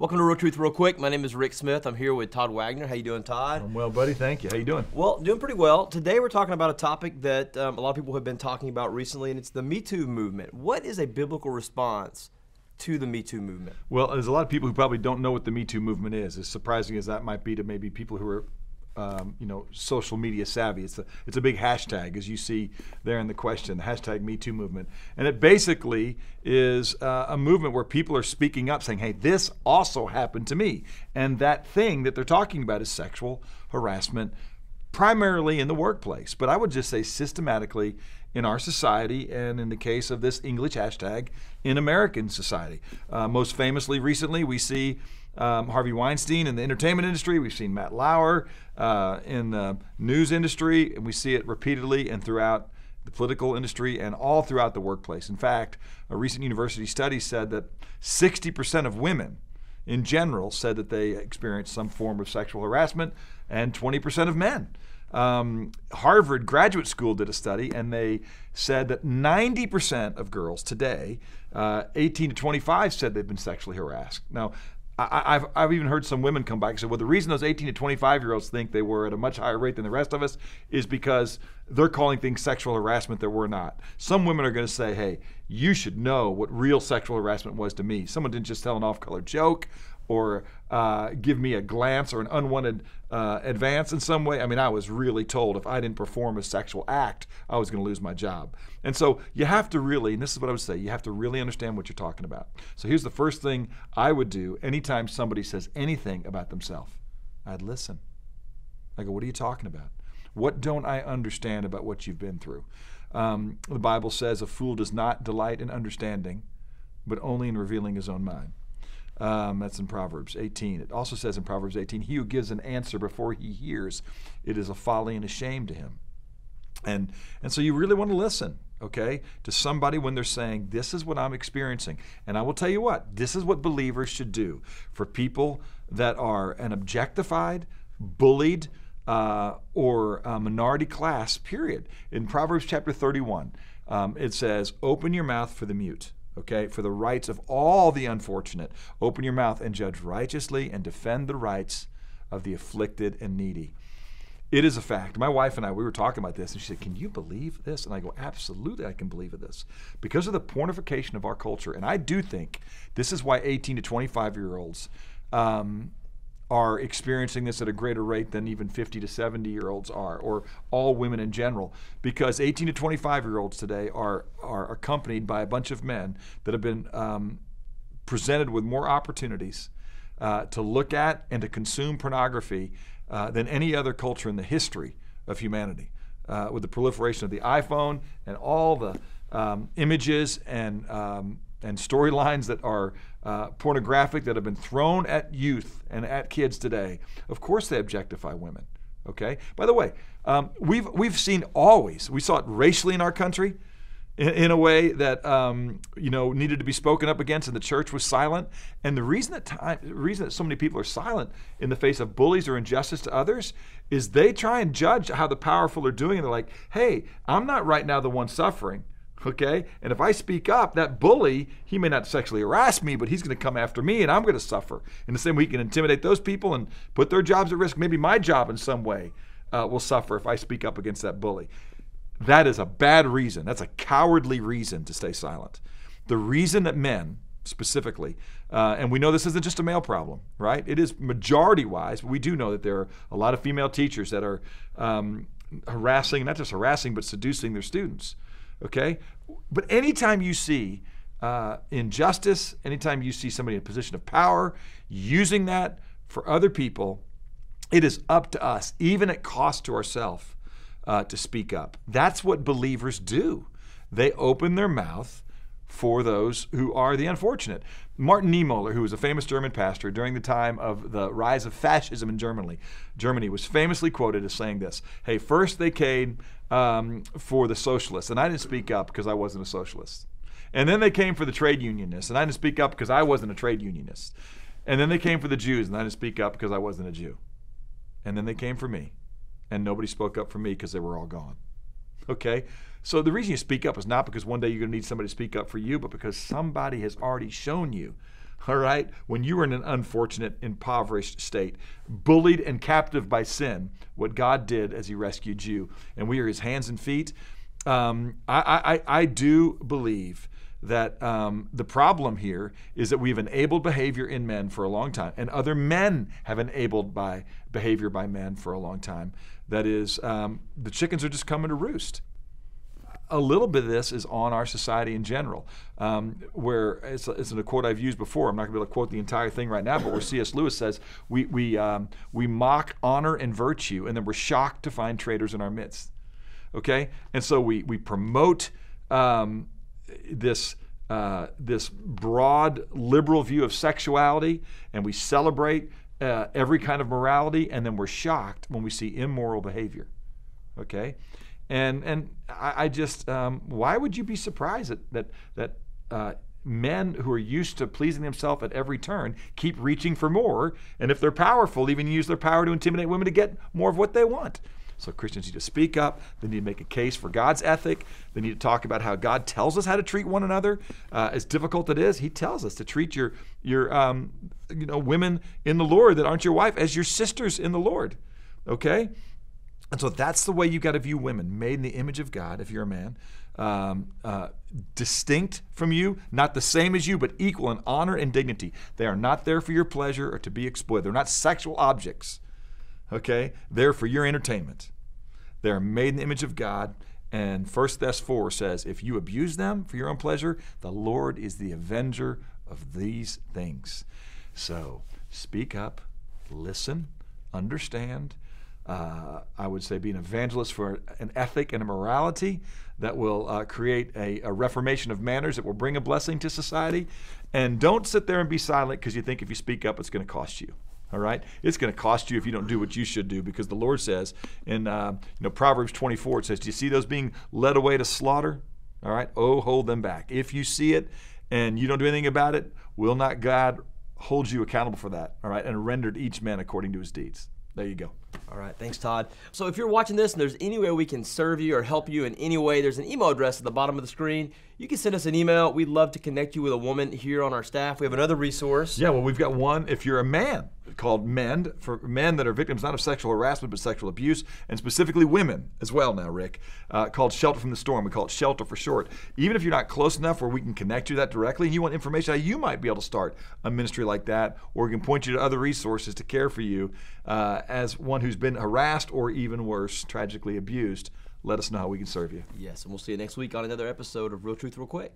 Welcome to Real Truth Real Quick. My name is Rick Smith. I'm here with Todd Wagner. How you doing, Todd? I'm well, buddy. Thank you. How you doing? Well, doing pretty well. Today we're talking about a topic that um, a lot of people have been talking about recently, and it's the Me Too movement. What is a biblical response to the Me Too movement? Well, there's a lot of people who probably don't know what the Me Too movement is. As surprising as that might be to maybe people who are um, you know, social media savvy. It's a it's a big hashtag, as you see there in the question, the hashtag Me Too movement, and it basically is uh, a movement where people are speaking up, saying, "Hey, this also happened to me," and that thing that they're talking about is sexual harassment, primarily in the workplace, but I would just say systematically in our society, and in the case of this English hashtag, in American society. Uh, most famously, recently, we see um, Harvey Weinstein in the entertainment industry. We've seen Matt Lauer uh, in the news industry, and we see it repeatedly and throughout the political industry and all throughout the workplace. In fact, a recent university study said that 60% of women in general said that they experienced some form of sexual harassment, and 20% of men. Um, Harvard Graduate School did a study, and they said that 90% of girls today, uh, 18 to 25, said they've been sexually harassed. Now, I, have I've even heard some women come back and say, well, the reason those 18 to 25 year olds think they were at a much higher rate than the rest of us is because they're calling things sexual harassment that we're not. Some women are going to say, hey, you should know what real sexual harassment was to me. Someone didn't just tell an off color joke or uh, give me a glance or an unwanted uh, advance in some way. I mean, I was really told if I didn't perform a sexual act, I was going to lose my job. And so you have to really, and this is what I would say, you have to really understand what you're talking about. So here's the first thing I would do anytime somebody says anything about themselves I'd listen. I go, what are you talking about? What don't I understand about what you've been through? Um, the Bible says a fool does not delight in understanding, but only in revealing his own mind. Um, that's in Proverbs 18. It also says in Proverbs 18, he who gives an answer before he hears, it is a folly and a shame to him. And, and so you really want to listen, okay, to somebody when they're saying, This is what I'm experiencing. And I will tell you what, this is what believers should do for people that are an objectified, bullied, uh, or minority class, period. In Proverbs chapter 31, um, it says, Open your mouth for the mute okay, for the rights of all the unfortunate. Open your mouth and judge righteously and defend the rights of the afflicted and needy. It is a fact. My wife and I, we were talking about this, and she said, Can you believe this? And I go, Absolutely, I can believe this. Because of the pornification of our culture. And I do think this is why 18 to 25 year olds um, are experiencing this at a greater rate than even 50 to 70 year olds are, or all women in general, because 18 to 25 year olds today are, are accompanied by a bunch of men that have been um, presented with more opportunities uh, to look at and to consume pornography uh, than any other culture in the history of humanity. Uh, with the proliferation of the iPhone and all the um, images and um, and storylines that are uh, pornographic that have been thrown at youth and at kids today, of course they objectify women. Okay. By the way, um, we've we've seen always we saw it racially in our country, in, in a way that um, you know needed to be spoken up against, and the church was silent. And the reason that time, the reason that so many people are silent in the face of bullies or injustice to others is they try and judge how the powerful are doing, and they're like, "Hey, I'm not right now the one suffering." Okay? And if I speak up, that bully, he may not sexually harass me, but he's going to come after me and I'm going to suffer. In the same way, he can intimidate those people and put their jobs at risk. Maybe my job in some way uh, will suffer if I speak up against that bully. That is a bad reason. That's a cowardly reason to stay silent. The reason that men, specifically, uh, and we know this isn't just a male problem, right? It is majority wise, but we do know that there are a lot of female teachers that are um, harassing, not just harassing, but seducing their students. Okay? But anytime you see uh, injustice, anytime you see somebody in a position of power using that for other people, it is up to us, even at cost to ourselves, uh, to speak up. That's what believers do. They open their mouth for those who are the unfortunate. Martin Niemöller, who was a famous German pastor during the time of the rise of fascism in Germany, Germany was famously quoted as saying this: "Hey, first they came um, for the socialists, and I didn't speak up because I wasn't a socialist. And then they came for the trade unionists, and I didn't speak up because I wasn't a trade unionist. And then they came for the Jews, and I didn't speak up because I wasn't a Jew. And then they came for me, and nobody spoke up for me because they were all gone. Okay? So the reason you speak up is not because one day you're going to need somebody to speak up for you, but because somebody has already shown you all right, when you were in an unfortunate, impoverished state, bullied and captive by sin, what God did as He rescued you, and we are His hands and feet. Um, I, I, I do believe that um, the problem here is that we've enabled behavior in men for a long time, and other men have enabled by behavior by men for a long time. That is, um, the chickens are just coming to roost a little bit of this is on our society in general, um, where it's, it's a quote I've used before. I'm not going to be able to quote the entire thing right now, but where C.S. Lewis says, we, we, um, we mock honor and virtue, and then we're shocked to find traitors in our midst. Okay? And so we, we promote um, this. Uh, this broad liberal view of sexuality, and we celebrate uh, every kind of morality, and then we're shocked when we see immoral behavior. Okay, and and I, I just um, why would you be surprised that that that uh, men who are used to pleasing themselves at every turn keep reaching for more, and if they're powerful, even use their power to intimidate women to get more of what they want. So Christians need to speak up. They need to make a case for God's ethic. They need to talk about how God tells us how to treat one another. Uh, as difficult it is, He tells us to treat your your um, you know women in the Lord that aren't your wife as your sisters in the Lord. Okay, and so that's the way you got to view women, made in the image of God. If you're a man. Um, uh, distinct from you, not the same as you, but equal in honor and dignity. They are not there for your pleasure or to be exploited. They're not sexual objects okay? They're for your entertainment. They're made in the image of God. And 1 Thess 4 says, If you abuse them for your own pleasure, the Lord is the avenger of these things. So speak up, listen, understand. Uh, I would say be an evangelist for an ethic and a morality that will uh, create a, a reformation of manners that will bring a blessing to society. And don't sit there and be silent because you think if you speak up, it's going to cost you. All right, it's going to cost you if you don't do what you should do, because the Lord says in uh, you know Proverbs 24, it says, "Do you see those being led away to slaughter? All right, oh, hold them back. If you see it and you don't do anything about it, will not God hold you accountable for that? All right, and rendered each man according to his deeds." There you go. All right, thanks, Todd. So if you're watching this and there's any way we can serve you or help you in any way, there's an email address at the bottom of the screen. You can send us an email. We'd love to connect you with a woman here on our staff. We have another resource. Yeah, well, we've got one if you're a man called Mend for men that are victims not of sexual harassment but sexual abuse, and specifically women as well. Now, Rick, uh, called Shelter from the Storm. We call it Shelter for short. Even if you're not close enough where we can connect you that directly, and you want information how you might be able to start a ministry like that, or we can point you to other resources to care for you uh, as one who's been harassed or even worse, tragically abused. Let us know how we can serve you. Yes, and we'll see you next week on another episode of Real Truth Real Quick.